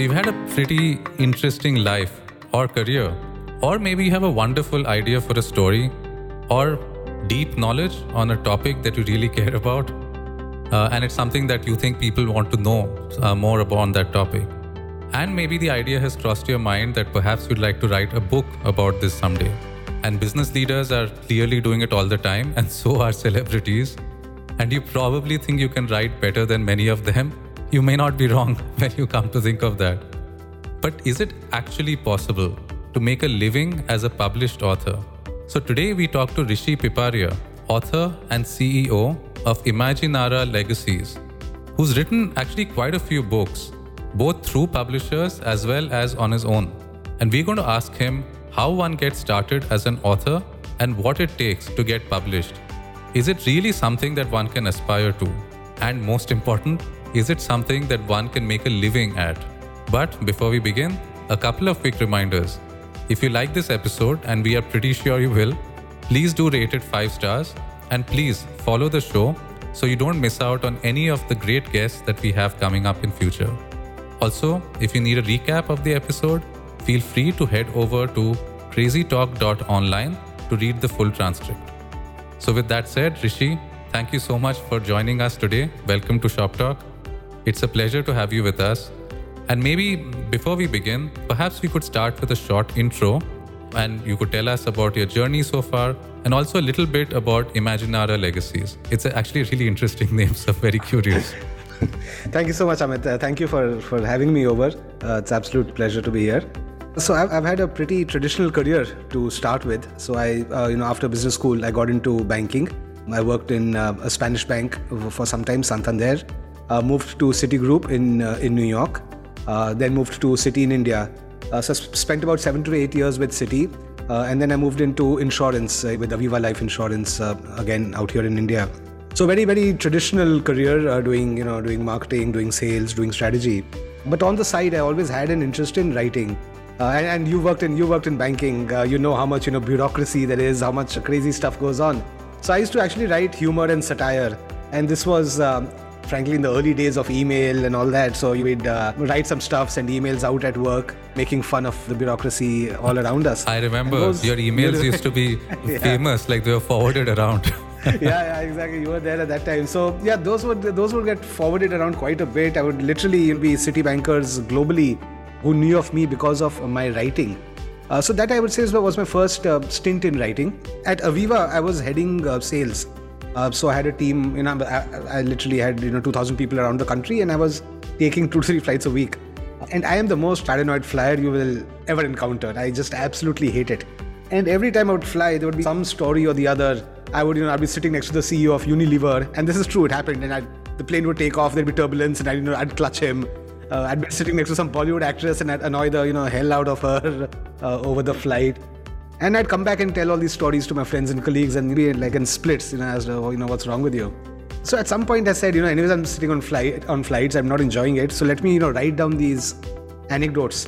So you've had a pretty interesting life or career, or maybe you have a wonderful idea for a story, or deep knowledge on a topic that you really care about, uh, and it's something that you think people want to know uh, more about that topic. And maybe the idea has crossed your mind that perhaps you'd like to write a book about this someday. And business leaders are clearly doing it all the time, and so are celebrities. And you probably think you can write better than many of them. You may not be wrong when you come to think of that. But is it actually possible to make a living as a published author? So today we talk to Rishi Piparaiya, author and CEO of Imaginara Legacies, who's written actually quite a few books, both through publishers as well as on his own. And we're going to ask him how one gets started as an author and what it takes to get published. Is it really something that one can aspire to? And most important, is it something that one can make a living at? But before we begin, a couple of quick reminders. If you like this episode, and we are pretty sure you will, please do rate it 5 stars and please follow the show so you don't miss out on any of the great guests that we have coming up in future. Also, if you need a recap of the episode, feel free to head over to crazytalk.online to read the full transcript. So, with that said, Rishi, thank you so much for joining us today. Welcome to ShopTok. It's a pleasure to have you with us. And maybe before we begin, perhaps we could start with a short intro and you could tell us about your journey so far and also a little bit about Imaginara Legacies. It's actually a really interesting name, so very curious. thank you so much, Amit. Uh, thank you for, for having me over. Uh, it's absolute pleasure to be here. So I've, I've had a pretty traditional career to start with. So I, uh, you know, after business school, I got into banking. I worked in uh, a Spanish bank for some time, Santander. Uh, moved to Citigroup in uh, in New York. Uh, then moved to Citi in India. So spent about seven to eight years with Citi. and then I moved into insurance with Aviva Life Insurance again out here in India. So very very traditional career doing you know doing marketing, doing sales, doing strategy. But on the side, I always had an interest in writing. Uh, and, and, you worked in you worked in banking. Uh, you know how much you know bureaucracy there is, how much crazy stuff goes on. So I used to actually write humor and satire, and this was. Um, frankly, in the early days of email and all that, so you would uh, write some stuff, send emails out at work, making fun of the bureaucracy all around us. I remember those, your emails used to be yeah. famous, like they were forwarded around. yeah, yeah, exactly. You were there at that time. So yeah, those would those would get forwarded around quite a bit. I would literally be Citi bankers globally who knew of me because of my writing. Uh, so that I would say was my first uh, stint in writing. At Aviva, I was heading uh, sales. Uh, so I had a team. You know, I, I, literally had you know 2,000 people around the country, and I was taking two to three flights a week. And I am the most paranoid flyer you will ever encounter. I just absolutely hate it. And every time I would fly, there would be some story or the other. I would, you know, I'd be sitting next to the CEO of Unilever, and this is true. It happened, and I'd, the plane would take off. There'd be turbulence, and I, you know, I'd clutch him uh, I'd be sitting next to some Bollywood actress and I'd annoy the you know hell out of her uh, over the flight. And I'd come back and tell all these stories to my friends and colleagues and be like in splits, you know, as to, you know, what's wrong with you. So at some point I said, you know, anyways, I'm sitting on flight on flights, I'm not enjoying it. So let me, you know, write down these anecdotes.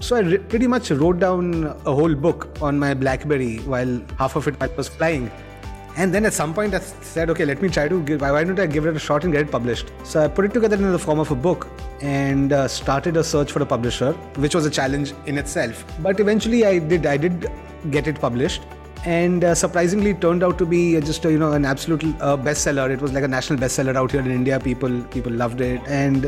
So I re- pretty much wrote down a whole book on my BlackBerry while half of it was flying. And then at some point I said, okay, let me try to give, why don't I give it a shot and get it published? So I put it together in the form of a book and uh, started a search for a publisher, which was a challenge in itself. But eventually I did, I did get it published and uh, surprisingly it turned out to be just a, you know an absolute uh, bestseller. It was like a national bestseller out here in india. People people loved it. And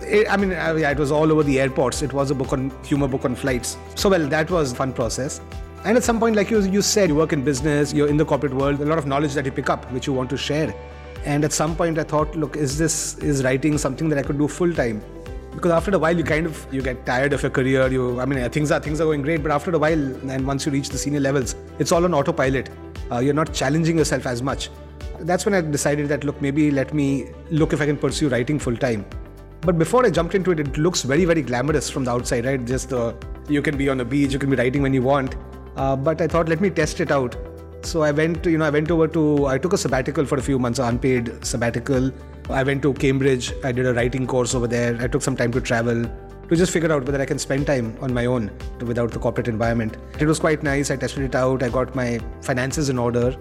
it, i mean yeah, it was all over the airports. It was a book on humor book on flights. So well that was fun process and at some point, like you, you said, you work in business, you're in the corporate world, a lot of knowledge that you pick up, which you want to share. And at some point, I thought, look, is this is writing something that I could do full time? Because after a while, you kind of you get tired of your career. You, I mean, things are things are going great, but after a while, and once you reach the senior levels, it's all on autopilot. Uh, you're not challenging yourself as much. That's when I decided that look, maybe let me look if I can pursue writing full time. But before I jumped into it, it looks very, very glamorous from the outside, right? Just uh, you can be on the beach, you can be writing when you want uh, but I thought, let me test it out. So I went, you know, I went over to, I took a sabbatical for a few months, unpaid sabbatical. I went to Cambridge. I did a writing course over there. I took some time to travel to just figure out whether I can spend time on my own without the corporate environment. It was quite nice. I tested it out. I got my finances in order,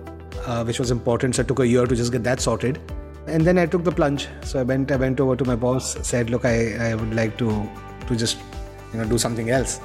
uh, which was important. So it took a year to just get that sorted. And then I took the plunge. So I went, I went over to my boss, said, look, I, I would like to, to just you know do something else.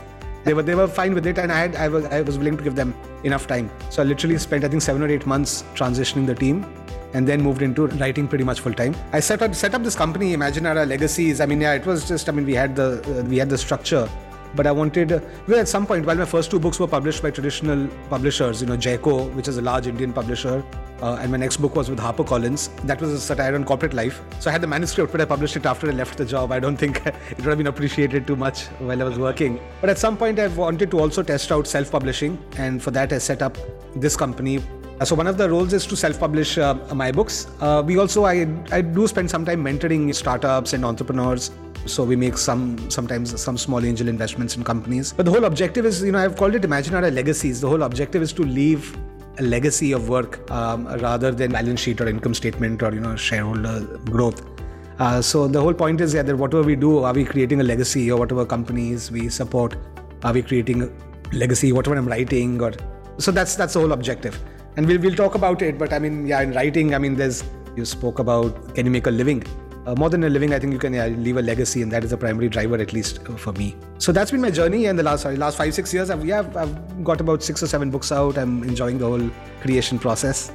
They were they were fine with it, and I had I was I was willing to give them enough time. So I literally spent I think seven or eight months transitioning the team, and then moved into writing pretty much full time. I set up set up this company, Imaginara Legacies. I mean, yeah, it was just I mean we had the uh, we had the structure but I wanted, well, at some point, while my first two books were published by traditional publishers, you know, Jaico, which is a large Indian publisher, uh, and my next book was with HarperCollins. That was a satire on corporate life. So I had the manuscript, but I published it after I left the job. I don't think it would have been appreciated too much while I was working. But at some point, I wanted to also test out self publishing. And for that, I set up this company. So one of the roles is to self-publish uh, my books. Uh, we also I, I do spend some time mentoring startups and entrepreneurs so we make some sometimes some small angel investments in companies. But the whole objective is, you know, I've called it Imaginara Legacies. The whole objective is to leave a legacy of work um, rather than balance sheet or income statement or you know shareholder growth. Uh, so the whole point is yeah, that whatever we do, are we creating a legacy or whatever companies we support, are we creating a legacy, whatever I'm writing or so that's that's the whole objective. And we'll we'll talk about it. But I mean, yeah, in writing, I mean, there's you spoke about can you make a living? Uh, more than a living, I think you can yeah, leave a legacy, and that is the primary driver, at least uh, for me. So that's been my journey, and the last sorry, last five six years, I've yeah, I've got about six or seven books out. I'm enjoying the whole creation process.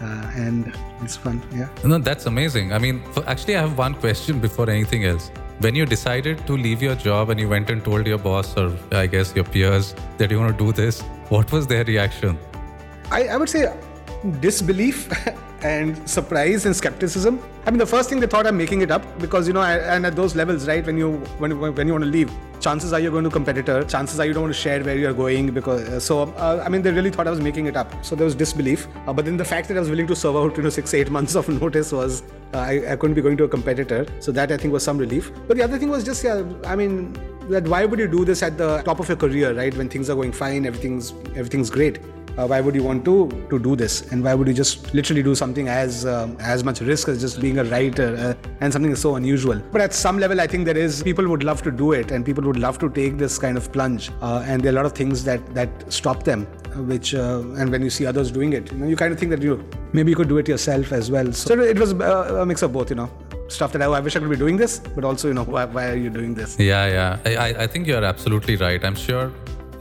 Uh, and it's fun, yeah. No, that's amazing. I mean, for, actually, I have one question before anything else. When you decided to leave your job and you went and told your boss or I guess your peers that you want to do this, what was their reaction? I, I would say disbelief and surprise and skepticism. I mean, the first thing they thought I'm making it up because you know, I, and at those levels, right? When you when when you want to leave, chances are you're going to competitor. Chances are you don't want to share where you're going because so uh, I mean, they really thought I was making it up. So there was disbelief. Uh, but then the fact that I was willing to serve out you know six eight months of notice was uh, I, I couldn't be going to a competitor. So that I think was some relief. But the other thing was just yeah, I mean that why would you do this at the top of your career, right? When things are going fine, everything's everything's great uh, why would you want to to do this and why would you just literally do something as um, as much risk as just being a writer uh, and something so unusual but at some level i think there is people would love to do it and people would love to take this kind of plunge uh, and there are a lot of things that that stop them which uh, and when you see others doing it you know you kind of think that you maybe you could do it yourself as well so it was uh, a mix of both you know stuff that I, I, wish I could be doing this, but also, you know, why, why are you doing this? Yeah, yeah. I, I think you're absolutely right. I'm sure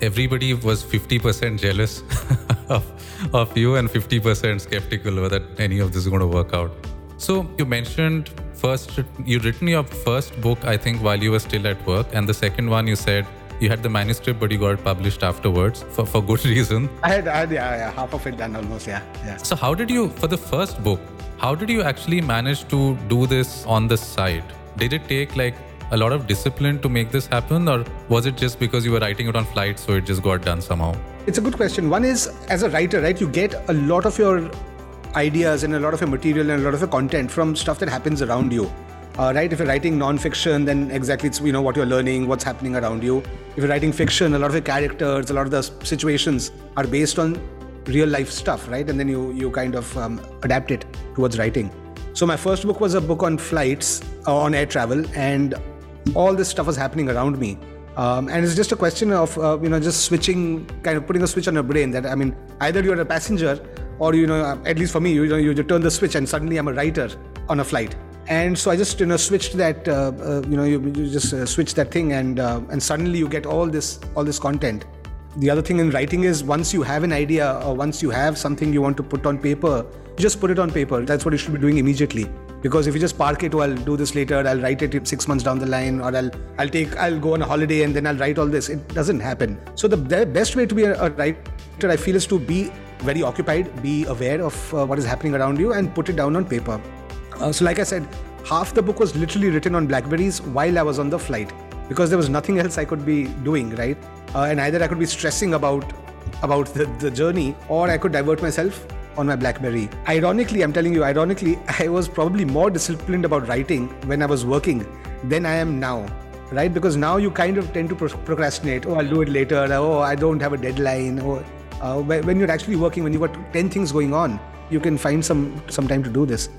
everybody was 50% jealous of, of you and 50% skeptical whether any of this is going to work out. So you mentioned first you written your first book I think while you were still at work and the second one you said you had the manuscript but you got it published afterwards for, for good reason. I had, I had yeah, yeah, half of it done almost yeah, yeah. So how did you for the first book how did you actually manage to do this on the side? Did it take like a lot of discipline to make this happen, or was it just because you were writing it on flight, so it just got done somehow? It's a good question. One is, as a writer, right, you get a lot of your ideas and a lot of your material and a lot of your content from stuff that happens around you. Uh, right? If you're writing non-fiction, then exactly it's you know what you're learning, what's happening around you. If you're writing fiction, a lot of the characters, a lot of the situations are based on real life stuff, right? And then you you kind of um, adapt it towards writing. So my first book was a book on flights, uh, on air travel, and all this stuff was happening around me. Um, and it's just a question of uh, you know just switching, kind of putting a switch on your brain. That I mean, either you're a passenger, or you know, uh, at least for me, you know, you turn the switch, and suddenly I'm a writer on a flight. And so I just you know switched that, uh, uh, you know, you, you just uh, switch that thing, and uh, and suddenly you get all this all this content. The other thing in writing is once you have an idea or once you have something you want to put on paper, just put it on paper. That's what you should be doing immediately. Because if you just park it oh i'll do this later i'll write it six months down the line or i'll i'll take i'll go on a holiday and then i'll write all this it doesn't happen. So the, the best way to be a, a writer i feel is to be very occupied be aware of uh, what is happening around you and put it down on paper. Uh, so like i said half the book was literally written on blackberries while i was on the flight because there was nothing else i could be doing right uh, and either i could be stressing about about the, the journey or i could divert myself on my Blackberry. Ironically, I'm telling you, ironically, I was probably more disciplined about writing when I was working than I am now. Right? Because now you kind of tend to procrastinate. Oh, I'll do it later. Oh, I don't have a deadline. Oh, uh, when you're actually working, when you've got 10 things going on, you can find some, some time to do this.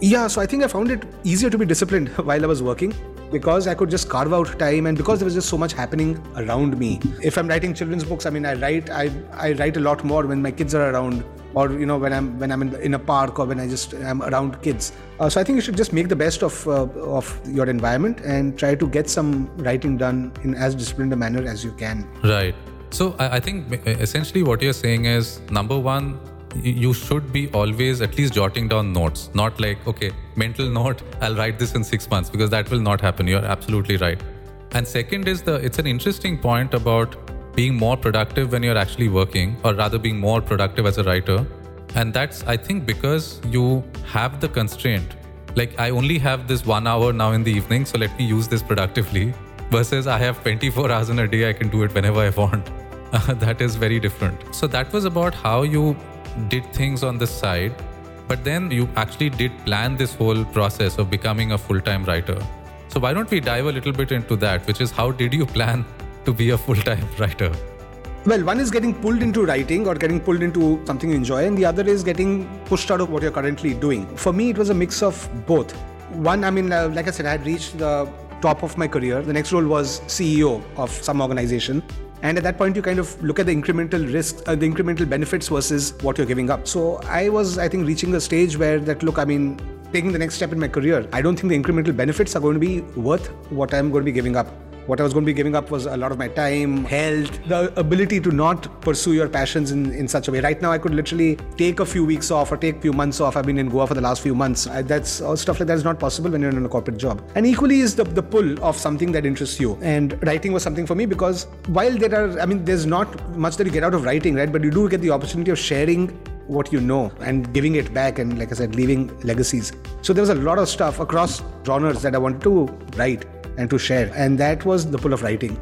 Yeah, so I think I found it easier to be disciplined while I was working because I could just carve out time and because there was just so much happening around me. If I'm writing children's books, I mean, I write I, I write a lot more when my kids are around or you know when I'm when I'm in, in a park or when I just am around kids. Uh, so I think you should just make the best of uh, of your environment and try to get some writing done in as disciplined a manner as you can. Right. So I, I think essentially what you're saying is number one, you should be always at least jotting down notes, not like okay, mental note, I'll write this in six months because that will not happen. You're absolutely right. And second is the it's an interesting point about being more productive when you're actually working, or rather being more productive as a writer. And that's, I think, because you have the constraint. Like, I only have this one hour now in the evening, so let me use this productively. Versus, I have 24 hours in a day, I can do it whenever I want. that is very different. So, that was about how you did things on the side. But then you actually did plan this whole process of becoming a full time writer. So, why don't we dive a little bit into that, which is how did you plan to be a full time writer? Well, one is getting pulled into writing or getting pulled into something you enjoy, and the other is getting pushed out of what you're currently doing. For me, it was a mix of both. One, I mean, uh, like I said, I had reached the top of my career. The next role was CEO of some organization. And at that point, you kind of look at the incremental risks, uh, the incremental benefits versus what you're giving up. So I was, I think, reaching a stage where that, look, I mean, taking the next step in my career, I don't think the incremental benefits are going to be worth what I'm going to be giving up. What I was going to be giving up was a lot of my time, health, the ability to not pursue your passions in, in such a way. Right now, I could literally take a few weeks off or take a few months off. I've been in Goa for the last few months. I, that's all stuff like that is not possible when you're in a corporate job. And equally is the, the pull of something that interests you. And writing was something for me because while there are, I mean, there's not much that you get out of writing, right? But you do get the opportunity of sharing what you know and giving it back and like i said leaving legacies so there was a lot of stuff across genres that i wanted to write and to share. And that was the pull of writing.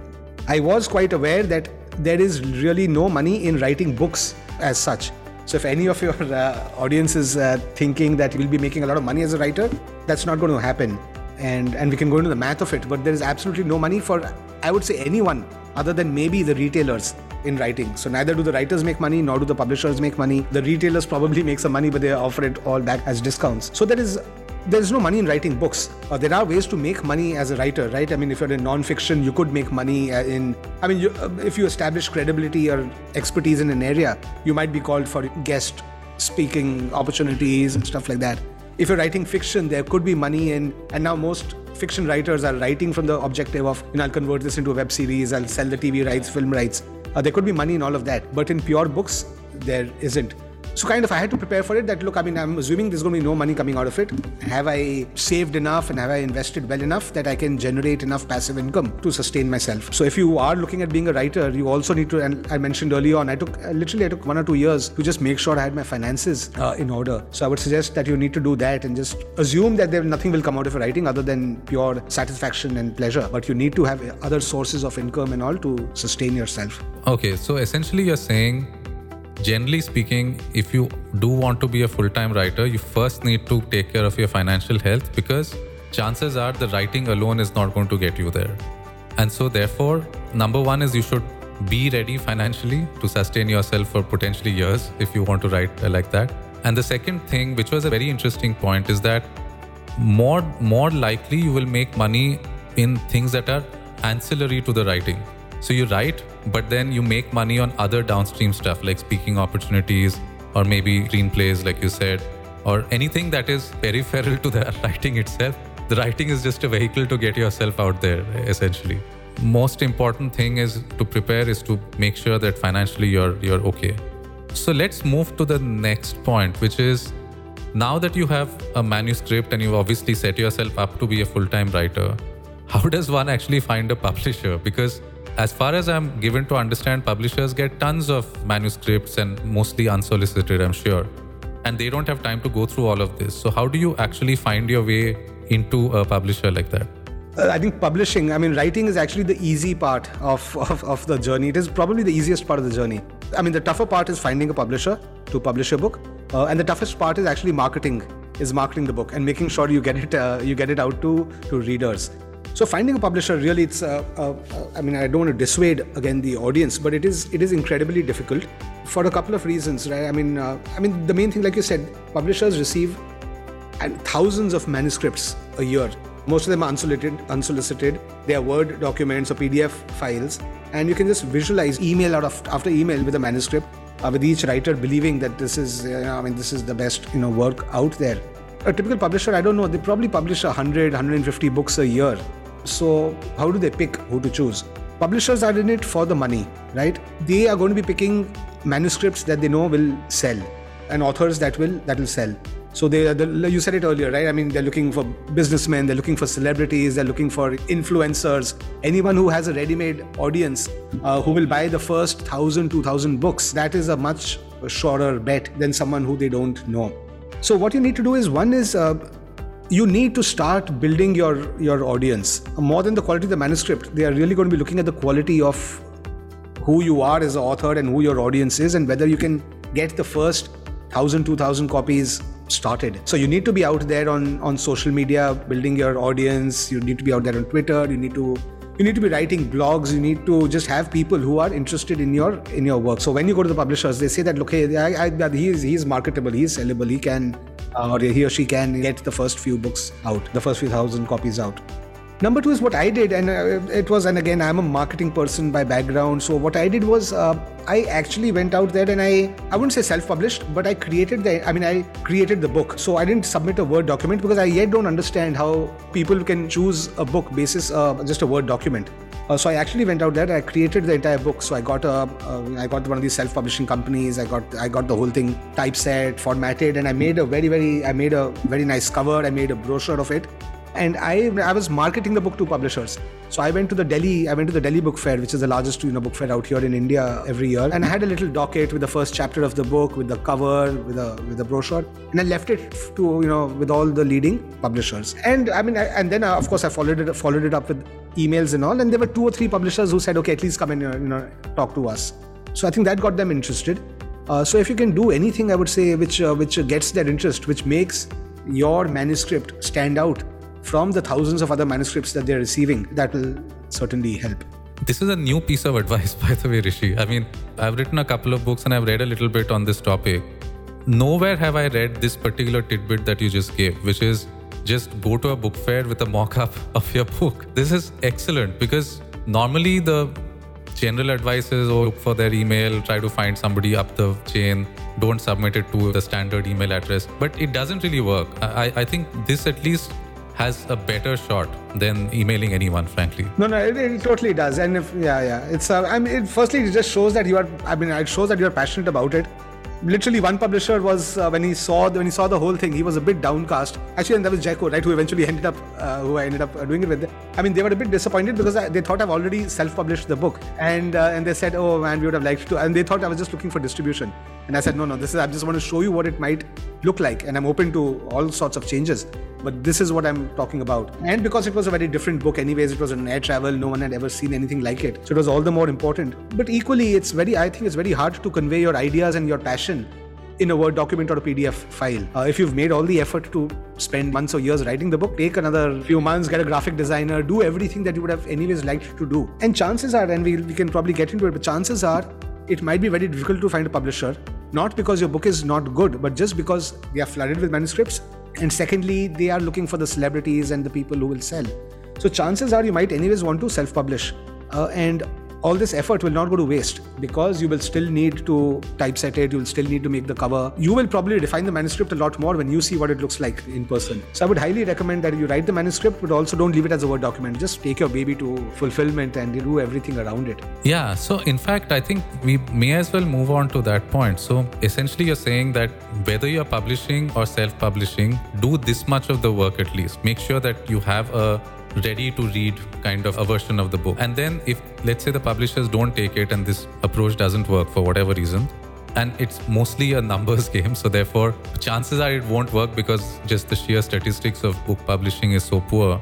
I was quite aware that there is really no money in writing books as such. So if any of your uh, audience is uh, thinking that you will be making a lot of money as a writer, that's not going to happen. And and we can go into the math of it, but there is absolutely no money for I would say anyone other than maybe the retailers in writing. So neither do the writers make money nor do the publishers make money. The retailers probably make some money, but they offer it all back as discounts. So there is there's no money in writing books. Uh, there are ways to make money as a writer, right? I mean, if you're in non-fiction, you could make money uh, in. I mean, you, uh, if you establish credibility or expertise in an area, you might be called for guest speaking opportunities and stuff like that. If you're writing fiction, there could be money in, and now most fiction writers are writing from the objective of, you know, I'll convert this into a web series, I'll sell the TV rights, film rights. Uh, there could be money in all of that, but in pure books, there isn't. So kind of I had to prepare for it that look, I mean, I'm assuming there's going to be no money coming out of it. Have I saved enough and have I invested well enough that I can generate enough passive income to sustain myself? So if you are looking at being a writer, you also need to, and I mentioned early on, I took literally I took one or two years to just make sure I had my finances uh, in order. So I would suggest that you need to do that and just assume that there nothing will come out of writing other than pure satisfaction and pleasure. But you need to have other sources of income and all to sustain yourself. Okay, so essentially you're saying generally speaking, if you do want to be a full time writer, you first need to take care of your financial health because chances are the writing alone is not going to get you there. And so, therefore, number one is you should be ready financially to sustain yourself for potentially years if you want to write like that. And the second thing, which was a very interesting point, is that more more likely you will make money in things that are ancillary to the writing. So you write, but then you make money on other downstream stuff like speaking opportunities or maybe screenplays, like you said, or anything that is peripheral to the writing itself. The writing is just a vehicle to get yourself out there, essentially. Most important thing is to prepare is to make sure that financially you're you're okay. So let's move to the next point, which is now that you have a manuscript and you've obviously set yourself up to be a full-time writer, how does one actually find a publisher? Because as far as I'm given to understand, publishers get tons of manuscripts and mostly unsolicited, I'm sure. And they don't have time to go through all of this. So, how do you actually find your way into a publisher like that? Uh, I think publishing, I mean, writing is actually the easy part of, of, of the journey. It is probably the easiest part of the journey. I mean, the tougher part is finding a publisher to publish your book. Uh, and the toughest part is actually marketing is marketing the book and making sure you get it uh, you get it out to to readers so finding a publisher really, it's. Uh, uh, I mean, I don't want to dissuade again the audience, but it is it is incredibly difficult for a couple of reasons, right? I mean, uh, I mean, the main thing, like you said, publishers receive and thousands of manuscripts a year. Most of them are unsolicited, unsolicited. They are Word documents or PDF files, and you can just visualize email out of after email with a manuscript, uh, with each writer believing that this is, uh, I mean, this is the best you know work out there. A typical publisher, I don't know, they probably publish 100, 150 books a year. So how do they pick who to choose? Publishers are in it for the money, right? They are going to be picking manuscripts that they know will sell and authors that will that will sell. So they, are the, you said it earlier, right? I mean, they're looking for businessmen, they're looking for celebrities, they're looking for influencers, anyone who has a ready-made audience uh, who will buy the first thousand, two thousand books. That is a much shorter bet than someone who they don't know. So what you need to do is one is uh, you need to start building your your audience more than the quality of the manuscript. They are really going to be looking at the quality of who you are as an author and who your audience is, and whether you can get the first thousand, two thousand copies started. So you need to be out there on on social media, building your audience. You need to be out there on Twitter. You need to you need to be writing blogs. You need to just have people who are interested in your in your work. So when you go to the publishers, they say that look, I, I, he is he is marketable. he's sellable. He can or he or she can get the first few books out, the first few thousand copies out. Number two is what I did, and uh, it was, and again, I'm a marketing person by background. So what I did was, uh, I actually went out there and I, I wouldn't say self-published, but I created the, I mean, I created the book. So I didn't submit a Word document because I yet don't understand how people can choose a book basis uh, just a Word document. Uh, so I actually went out there. I created the entire book. So I got a, uh, I got one of these self-publishing companies. I got, I got the whole thing typeset, formatted, and I made a very, very, I made a very nice cover. I made a brochure of it and I I was marketing the book to publishers. So I went to the Delhi I went to the Delhi Book Fair, which is the largest you know book fair out here in India every year, and I had a little docket with the first chapter of the book, with the cover, with a with a brochure, and I left it to you know with all the leading publishers. And I mean, I, and then uh, of course I followed it followed it up with emails and all, and there were two or three publishers who said, okay, at least come and you know talk to us. So I think that got them interested. Uh, so if you can do anything, I would say which uh, which gets their interest, which makes your manuscript stand out from the thousands of other manuscripts that they're receiving, that will certainly help. This is a new piece of advice, by the way, Rishi. I mean, I've written a couple of books and I've read a little bit on this topic. Nowhere have I read this particular tidbit that you just gave, which is just go to a book fair with a mock up of your book. This is excellent because normally the general advice is oh, look for their email, try to find somebody up the chain, don't submit it to the standard email address. But it doesn't really work. I, I think this at least has a better shot than emailing anyone, frankly. No, no, it, it totally does. And if, yeah, yeah, it's, uh, I mean, it, firstly, it just shows that you are, I mean, it shows that you're passionate about it. Literally one publisher was uh, when he saw the, when he saw the whole thing he was a bit downcast. Actually and that was Jaico right who eventually ended up uh, who I ended up uh, doing it with. I mean they were a bit disappointed because they thought I've already self-published the book. And uh, and they said oh man we would have liked to. And they thought I was just looking for distribution and I said no no this is I just want to show you what it might look like and I'm open to all sorts of changes but this is what I'm talking about. And because it was a very different book, anyways, it was an air travel, no one had ever seen anything like it. So it was all the more important. But equally, it's very, I think it's very hard to convey your ideas and your passion in a Word document or a PDF file. Uh, if you've made all the effort to spend months or years writing the book, take another few months, get a graphic designer, do everything that you would have anyways liked to do. And chances are, and we, we can probably get into it, but chances are it might be very difficult to find a publisher, not because your book is not good, but just because they are flooded with manuscripts and secondly, they are looking for the celebrities and the people who will sell. So chances are you might anyways want to self-publish. Uh, and all this effort will not go to waste because you will still need to typeset it, you will still need to make the cover. You will probably refine the manuscript a lot more when you see what it looks like in person. So I would highly recommend that you write the manuscript, but also don't leave it as a Word document. Just take your baby to fulfillment and do everything around it. Yeah. So in fact, I think we may as well move on to that point. So essentially, you're saying that whether you're publishing or self publishing, do this much of the work at least. Make sure that you have a ready to read kind of a version of the book. And then, if let's say the publishers don't take it and this approach doesn't work for whatever reason, and it's mostly a numbers game, so therefore, chances are it won't work because just the sheer statistics of book publishing is so poor.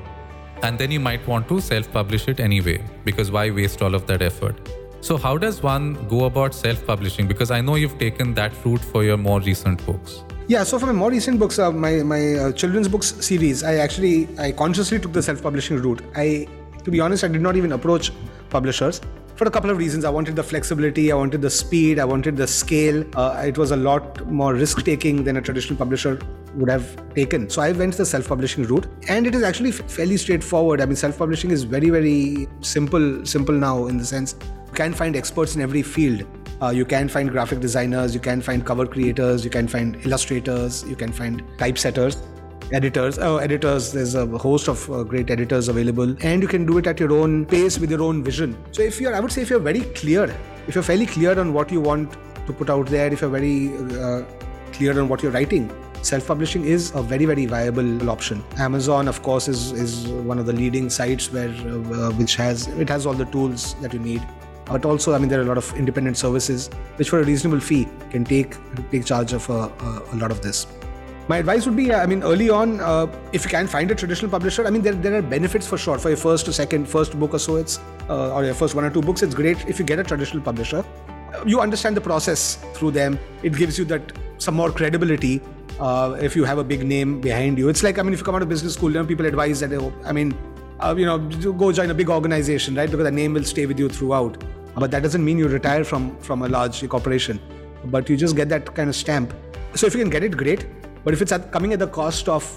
And then you might want to self publish it anyway, because why waste all of that effort? So, how does one go about self publishing? Because I know you've taken that route for your more recent books. Yeah, so for my more recent books, uh, my my uh, children's books series, I actually I consciously took the self-publishing route. I, to be honest, I did not even approach publishers for a couple of reasons. I wanted the flexibility, I wanted the speed, I wanted the scale. Uh, it was a lot more risk-taking than a traditional publisher would have taken. So I went the self-publishing route, and it is actually fairly straightforward. I mean, self-publishing is very, very simple, simple now in the sense you can find experts in every field. Uh, you can find graphic designers, you can find cover creators, you can find illustrators, you can find typesetters editors. Oh editors there's a host of uh, great editors available. And you can do it at your own pace with your own vision. So if you're i would say if you're very clear if you're fairly clear on what you want to put out there if you're very uh, clear on what you're writing self-publishing is a very very viable option. Amazon of course is is one of the leading sites where uh, which has it has all the tools that you need but also i mean there are a lot of independent services which for a reasonable fee can take take charge of a, a, a lot of this my advice would be i mean early on uh, if you can find a traditional publisher i mean there, there are benefits for sure for your first or second first book or so it's uh, or your first one or two books it's great if you get a traditional publisher you understand the process through them it gives you that some more credibility uh, if you have a big name behind you. It's like, I mean, if you come out of business school, you know, people advise that, oh, I mean, uh, you know, go join a big organization, right? Because the name will stay with you throughout. But that doesn't mean you retire from from a large corporation. But you just get that kind of stamp. So if you can get it, great. But if it's at, coming at the cost of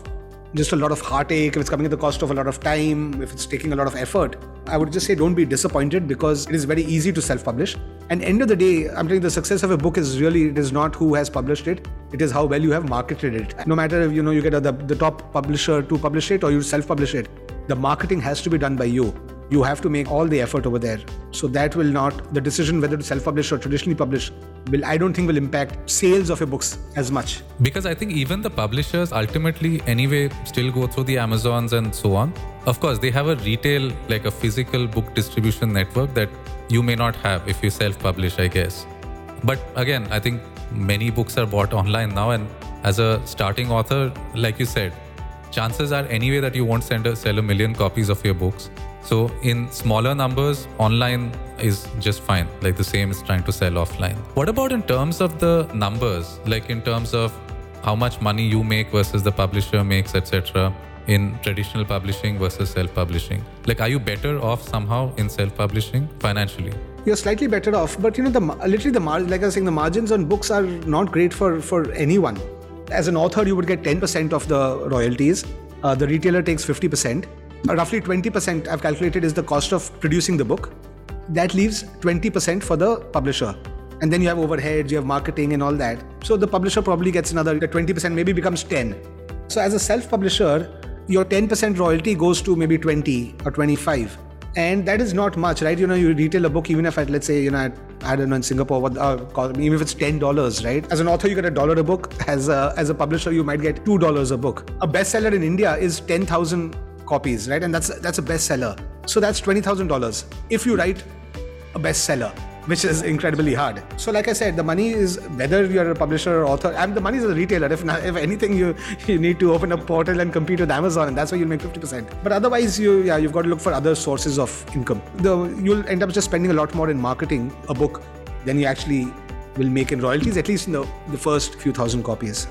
just a lot of heartache, if it's coming at the cost of a lot of time, if it's taking a lot of effort, I would just say don't be disappointed because it is very easy to self-publish. And end of the day, I'm telling you, the success of a book is really it is not who has published it; it is how well you have marketed it. No matter if you know you get a, the, the top publisher to publish it or you self-publish it, the marketing has to be done by you you have to make all the effort over there. So that will not the decision whether to self-publish or traditionally publish will i don't think will impact sales of your books as much. Because i think even the publishers ultimately anyway still go through the amazons and so on. Of course they have a retail like a physical book distribution network that you may not have if you self-publish i guess. But again i think many books are bought online now and as a starting author like you said chances are anyway that you won't a, sell a million copies of your books so in smaller numbers, online is just fine. Like the same is trying to sell offline. What about in terms of the numbers? Like in terms of how much money you make versus the publisher makes, etc. In traditional publishing versus self-publishing, like are you better off somehow in self-publishing financially? You're slightly better off, but you know the literally the mar- like I was saying, the margins on books are not great for for anyone. As an author, you would get 10% of the royalties. Uh, the retailer takes 50% roughly 20% I've calculated is the cost of producing the book. That leaves 20% for the publisher. And then you have overheads, you have marketing and all that. So the publisher probably gets another 20%, maybe becomes 10. So as a self-publisher, your 10% royalty goes to maybe 20 or 25 and that is not much right you know you retail a book even if I, let's say you know I don't know in Singapore what uh, even if it's ten dollars right as an author you get a dollar a book as a as a publisher you might get two dollars a book a bestseller in India is ten thousand copies, right? And that's that's a bestseller. So that's twenty thousand dollars if you write a bestseller, which is incredibly hard. So, like I said, the money is whether you're a publisher or author, and the money is a retailer. If if anything, you you need to open a portal and compete with Amazon, and that's why you'll make fifty percent. But otherwise, you yeah, you've got to look for other sources of income. The you'll end up just spending a lot more in marketing a book than you actually will make in royalties, at least in the, the first few thousand copies.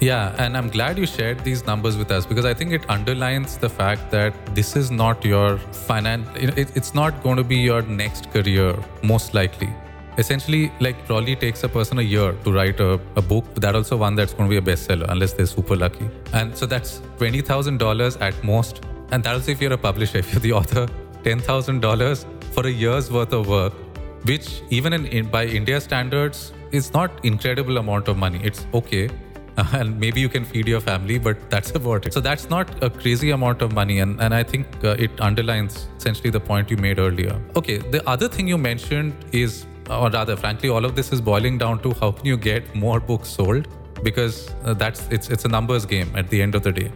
Yeah, and I'm glad you shared these numbers with us because I think it underlines the fact that this is not your finance, it's not going to be your next career, most likely. Essentially, like probably takes a person a year to write a, a book, that also one that's going to be a bestseller unless they're super lucky. And so that's $20,000 at most. And that's if you're a publisher, if you're the author, $10,000 for a year's worth of work, which even in, in by India standards is not incredible amount of money. It's okay and maybe you can feed your family, but that's about it. So that's not a crazy amount of money, and and I think uh, it underlines essentially the point you made earlier. Okay, the other thing you mentioned is, or rather, frankly, all of this is boiling down to how can you get more books sold because uh, that's it's it's a numbers game at the end of the day.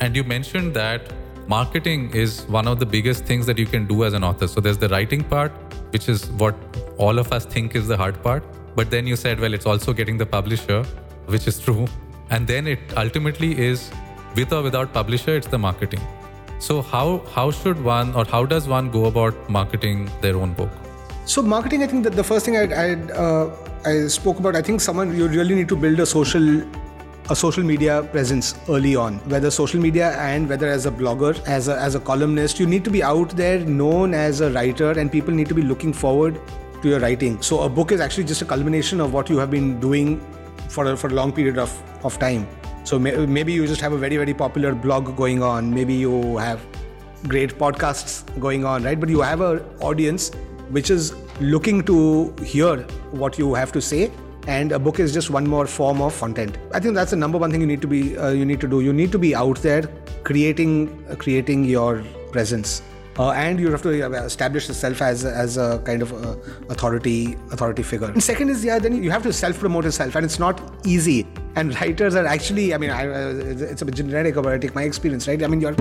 And you mentioned that marketing is one of the biggest things that you can do as an author. So there's the writing part, which is what all of us think is the hard part. But then you said, well, it's also getting the publisher which is true. And then it ultimately is with or without publisher, it's the marketing. So how how should one or how does one go about marketing their own book? So marketing, I think that the first thing I I, uh, I spoke about, I think someone you really need to build a social a social media presence early on whether social media and whether as a blogger as a, as a columnist you need to be out there known as a writer and people need to be looking forward to your writing so a book is actually just a culmination of what you have been doing for a, for a long period of, of time. So may- maybe you just have a very, very popular blog going on. Maybe you have great podcasts going on, right? But you have an audience which is looking to hear what you have to say and a book is just one more form of content i think that's the number one thing you need to be uh, you need to do you need to be out there creating uh, creating your presence uh, and you have to establish yourself as as a kind of uh, authority authority figure. And second is yeah, then you have to self promote yourself, and it's not easy. And writers are actually, I mean, I, uh, it's a bit generic, but I take my experience, right? I mean, you're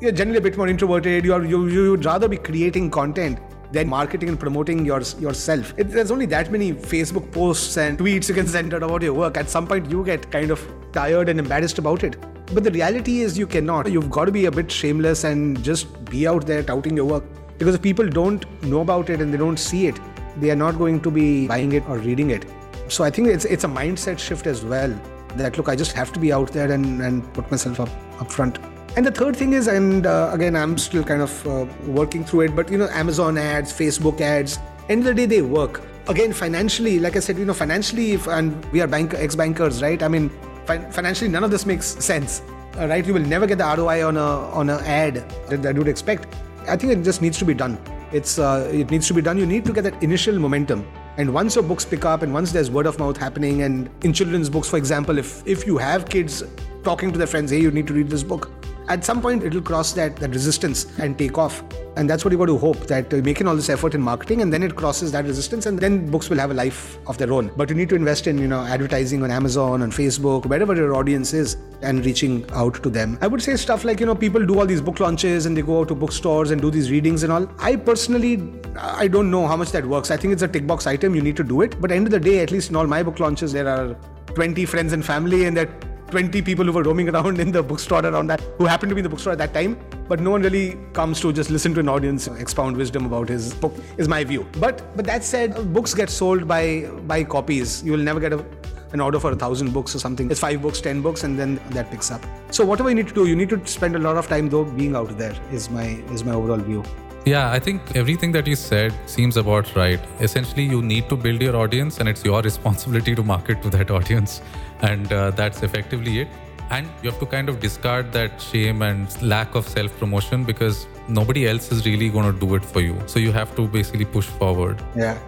you're generally a bit more introverted. You're you you would rather be creating content than marketing and promoting your, yourself. It, there's only that many Facebook posts and tweets you can send out about your work. At some point, you get kind of tired and embarrassed about it. But the reality is, you cannot. You've got to be a bit shameless and just be out there touting your work. Because if people don't know about it and they don't see it, they are not going to be buying it or reading it. So I think it's it's a mindset shift as well. That look, I just have to be out there and, and put myself up up front. And the third thing is, and uh, again, I'm still kind of uh, working through it, but you know, Amazon ads, Facebook ads, end of the day, they work. Again, financially, like I said, you know, financially, if, and we are bank ex bankers, right? I mean, fi- financially, none of this makes sense, uh, right? You will never get the ROI on a on an ad that, that you would expect. I think it just needs to be done. It's uh, it needs to be done. You need to get that initial momentum. And once your books pick up, and once there's word of mouth happening, and in children's books, for example, if if you have kids talking to their friends, hey, you need to read this book, at some point it'll cross that, that resistance and take off. And that's what you got to hope that you're making all this effort in marketing and then it crosses that resistance and then books will have a life of their own. But you need to invest in you know advertising on amazon on facebook wherever your audience is and reaching out to them. I would say stuff like you know people do all these book launches and they go out to bookstores and do these readings and all. I personally i don't know how much that works. I think it's a tick box item. You need to do it. But end of the day at least in all my book launches there are 20 friends and family and that 20 people who were roaming around in the bookstore around that, who happened to be in the bookstore at that time. But no one really comes to just listen to an audience expound wisdom about his book, is my view. But but that said, books get sold by by copies. You will never get a, an order for a thousand books or something. It's five books, ten books, and then that picks up. So whatever you need to do, you need to spend a lot of time though being out there. Is my is my overall view. Yeah, I think everything that you said seems about right. Essentially, you need to build your audience, and it's your responsibility to market to that audience. And uh, that's effectively it. And you have to kind of discard that shame and lack of self promotion because nobody else is really going to do it for you. So you have to basically push forward. Yeah.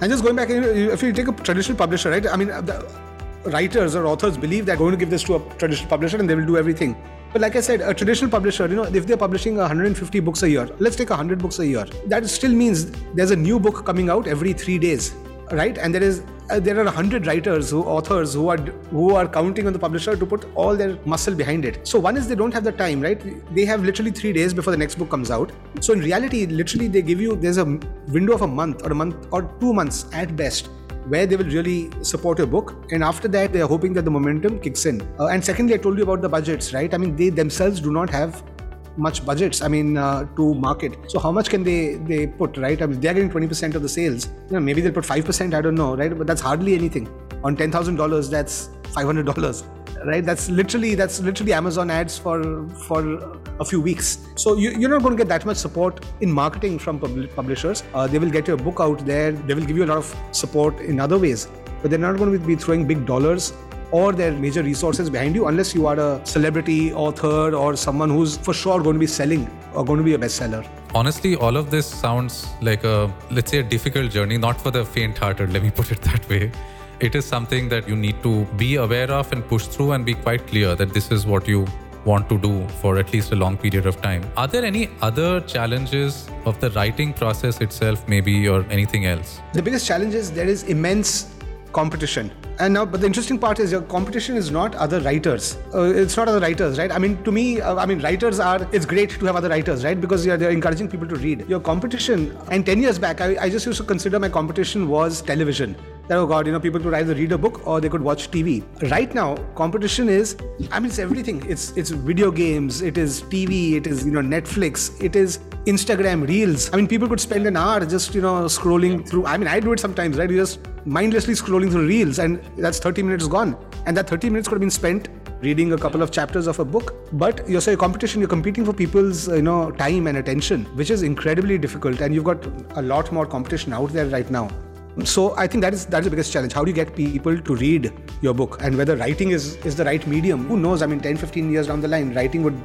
And just going back if you take a traditional publisher right? I mean the writers or authors believe they're going to give this to a traditional publisher and they will do everything but like I said, a traditional publisher, you know, if they're publishing 150 books a year, let's take 100 books a year. That still means there's a new book coming out every three days right? And there is uh, there are 100 writers who authors who are who are counting on the publisher to put all their muscle behind it. So one is they don't have the time right? They have literally 3 days before the next book comes out. So in reality literally they give you there's a window of a month or a month or 2 months at best where they will really support your book and after that they are hoping that the momentum kicks in uh, and secondly i told you about the budgets right i mean they themselves do not have much budgets. I mean, uh, to market. So how much can they they put, right? I mean, they're getting 20% of the sales. You know, maybe they'll put 5%. I don't know, right? But that's hardly anything. On ten thousand dollars, that's five hundred dollars, right? That's literally that's literally Amazon ads for for a few weeks. So you, you're not going to get that much support in marketing from pub- publishers. Uh, they will get your book out there. They will give you a lot of support in other ways, but they're not going to be throwing big dollars or their major resources behind you unless you are a celebrity author or someone who's for sure going to be selling or going to be a bestseller. Honestly, all of this sounds like a, let's say, a difficult journey, not for the faint hearted, let me put it that way. It is something that you need to be aware of and push through and be quite clear that this is what you want to do for at least a long period of time. Are there any other challenges of the writing process itself, maybe, or anything else? The biggest challenge is there is immense competition. And now but the interesting part is your competition is not other writers. Uh, it's not other writers right? I mean to me uh, i mean writers are it's great to have other writers right? Because they're encouraging people to read. Your competition and 10 years back I, I just used to consider my competition was television that oh god you know people could either read a book or they could watch tv right now competition is i mean it's everything. It's it's video games it is tv it is you know netflix it is instagram reels. I mean people could spend an hour just you know scrolling through i mean i do it sometimes right? You just mindlessly scrolling through reels and that's 30 minutes gone. And that 30 minutes could have been spent reading a couple of chapters of a book. But you're so competition you're competing for people's you know time and attention which is incredibly difficult. And you've got a lot more competition out there right now So I think that is that is the biggest challenge. How do you get people to read your book and whether writing is is the right medium? Who knows? I mean, 10, 15 years down the line, writing would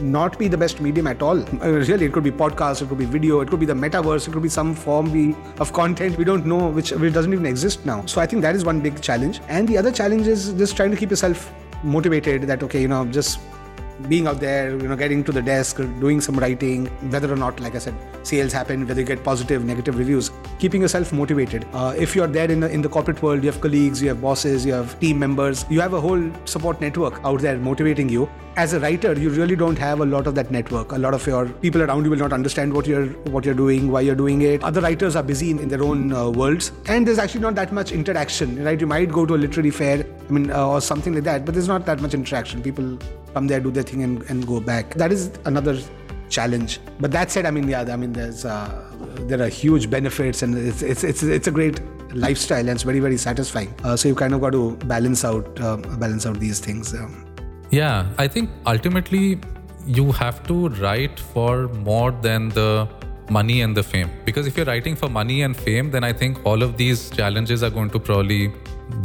not be the best medium at all. Uh, really, it could be podcast, it could be video, it could be the metaverse, it could be some form of content we don't know, which, which doesn't even exist now. So I think that is one big challenge. And the other challenge is just trying to keep yourself motivated that, okay, you know, just being out there, you know, getting to the desk, doing some writing, whether or not, like I said, sales happen, whether you get positive, negative reviews, keeping yourself motivated. Uh, if you're there in the, in the corporate world, you have colleagues, you have bosses, you have team members, you have a whole support network out there motivating you. As a writer, you really don't have a lot of that network. A lot of your people around you will not understand what you're what you're doing, why you're doing it. Other writers are busy in, in their own uh, worlds, and there's actually not that much interaction. Right? You might go to a literary fair, I mean, uh, or something like that, but there's not that much interaction. People come there, do their thing, and, and go back. That is another challenge. But that said, I mean, yeah, I mean, there's uh, there are huge benefits, and it's it's it's it's a great lifestyle, and it's very very satisfying. Uh, so you kind of got to balance out uh, balance out these things. Um. Yeah, I think ultimately you have to write for more than the money and the fame. Because if you're writing for money and fame, then I think all of these challenges are going to probably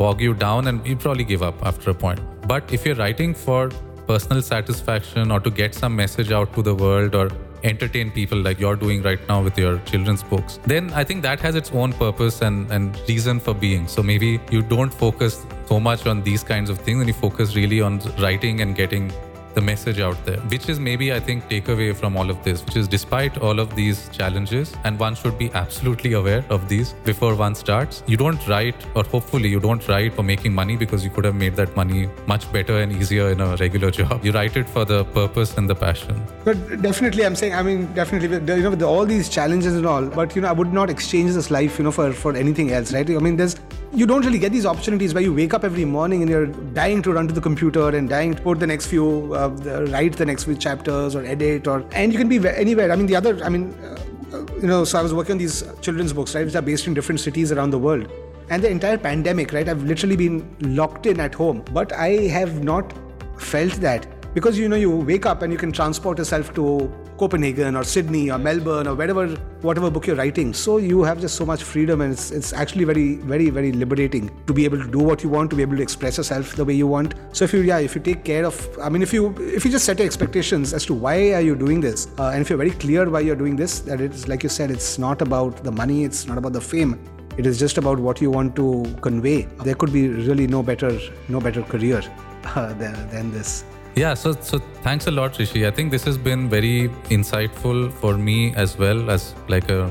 bog you down and you probably give up after a point. But if you're writing for personal satisfaction or to get some message out to the world or entertain people like you're doing right now with your children's books, then I think that has its own purpose and, and reason for being. So maybe you don't focus so much on these kinds of things and you focus really on writing and getting the message out there, which is maybe, I think, takeaway from all of this, which is despite all of these challenges, and one should be absolutely aware of these before one starts, you don't write, or hopefully you don't write for making money because you could have made that money much better and easier in a regular job. You write it for the purpose and the passion. But definitely, I'm saying, I mean, definitely, you know, with all these challenges and all, but, you know, I would not exchange this life, you know, for, for anything else, right? I mean, there's, you don't really get these opportunities where you wake up every morning and you're dying to run to the computer and dying to put the next few, uh, uh, write the next few chapters or edit or, and you can be anywhere. I mean, the other, I mean, uh, you know, so I was working on these children's books, right, which are based in different cities around the world. And the entire pandemic, right, I've literally been locked in at home, but I have not felt that because you know you wake up and you can transport yourself to Copenhagen or Sydney or Melbourne or wherever, whatever book you're writing. So you have just so much freedom, and it's, it's actually very, very, very liberating to be able to do what you want, to be able to express yourself the way you want. So if you, yeah, if you take care of, I mean, if you, if you just set your expectations as to why are you doing this, uh, and if you're very clear why you're doing this, that it's like you said, it's not about the money, it's not about the fame. It is just about what you want to convey. There could be really no better, no better career uh, than, than this. Yeah, so so thanks a lot, Rishi. I think this has been very insightful for me as well as like a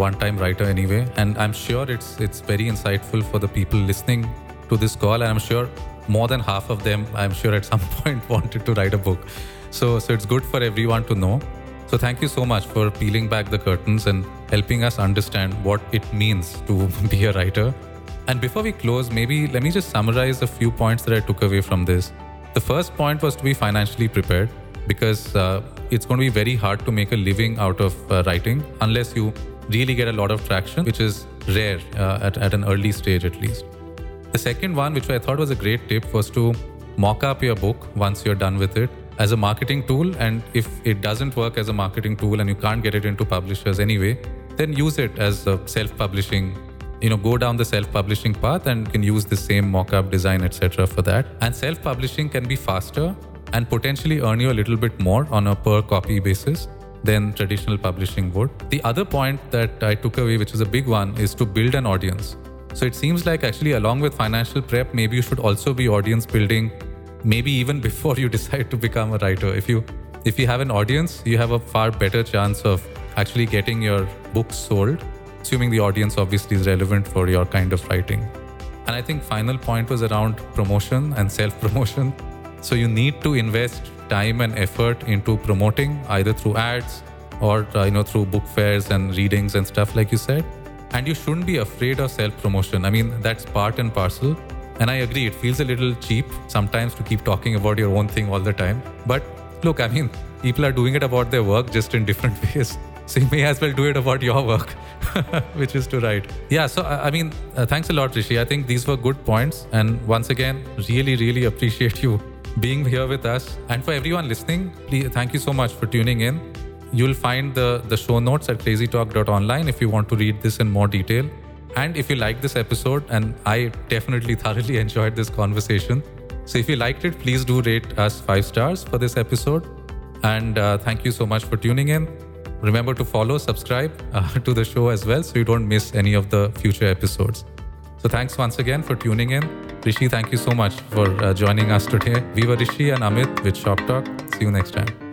one-time writer anyway, and I'm sure it's it's very insightful for the people listening to this call, and I'm sure more than half of them, I'm sure at some point wanted to write a book. So so it's good for everyone to know. So thank you so much for peeling back the curtains and helping us understand what it means to be a writer. And before we close, maybe let me just summarize a few points that I took away from this. The first point was to be financially prepared because uh, it's going to be very hard to make a living out of uh, writing unless you really get a lot of traction, which is rare uh, at, at an early stage at least. The second one, which I thought was a great tip, was to mock up your book once you're done with it as a marketing tool. And if it doesn't work as a marketing tool and you can't get it into publishers anyway, then use it as a self publishing you know go down the self-publishing path and can use the same mock-up design etc for that. And self-publishing can be faster and potentially earn you a little bit more on a per copy basis than traditional publishing would. The other point that i took away which is a big one is to build an audience. So it seems like actually along with financial prep maybe you should also be audience building maybe even before you decide to become a writer. If you if you have an audience you have a far better chance of actually getting your books sold assuming the audience obviously is relevant for your kind of writing. And I think final point was around promotion and self promotion. So you need to invest time and effort into promoting either through ads or uh, you know through book fairs and readings and stuff like you said. And you shouldn't be afraid of self promotion. I mean that's part and parcel. And I agree, it feels a little cheap sometimes to keep talking about your own thing all the time. But look, I mean, people are doing it about their work just in different ways. So you may as well do it about your work, which is to write. Yeah, so I mean, uh, thanks a lot, Rishi. I think these were good points. And once again, really, really appreciate you being here with us. And for everyone listening, please, thank you so much for tuning in. You'll find the, the show notes at crazytalk.online if you want to read this in more detail. And if you like this episode, and I definitely thoroughly enjoyed this conversation, so if you liked it, please do rate us five stars for this episode. And uh, thank you so much for tuning in. Remember to follow, subscribe uh, to the show as well so you don't miss any of the future episodes. So thanks once again for tuning in. Rishi, thank you so much for uh, joining us today. We were Rishi and Amit with ShopTok. See you next time.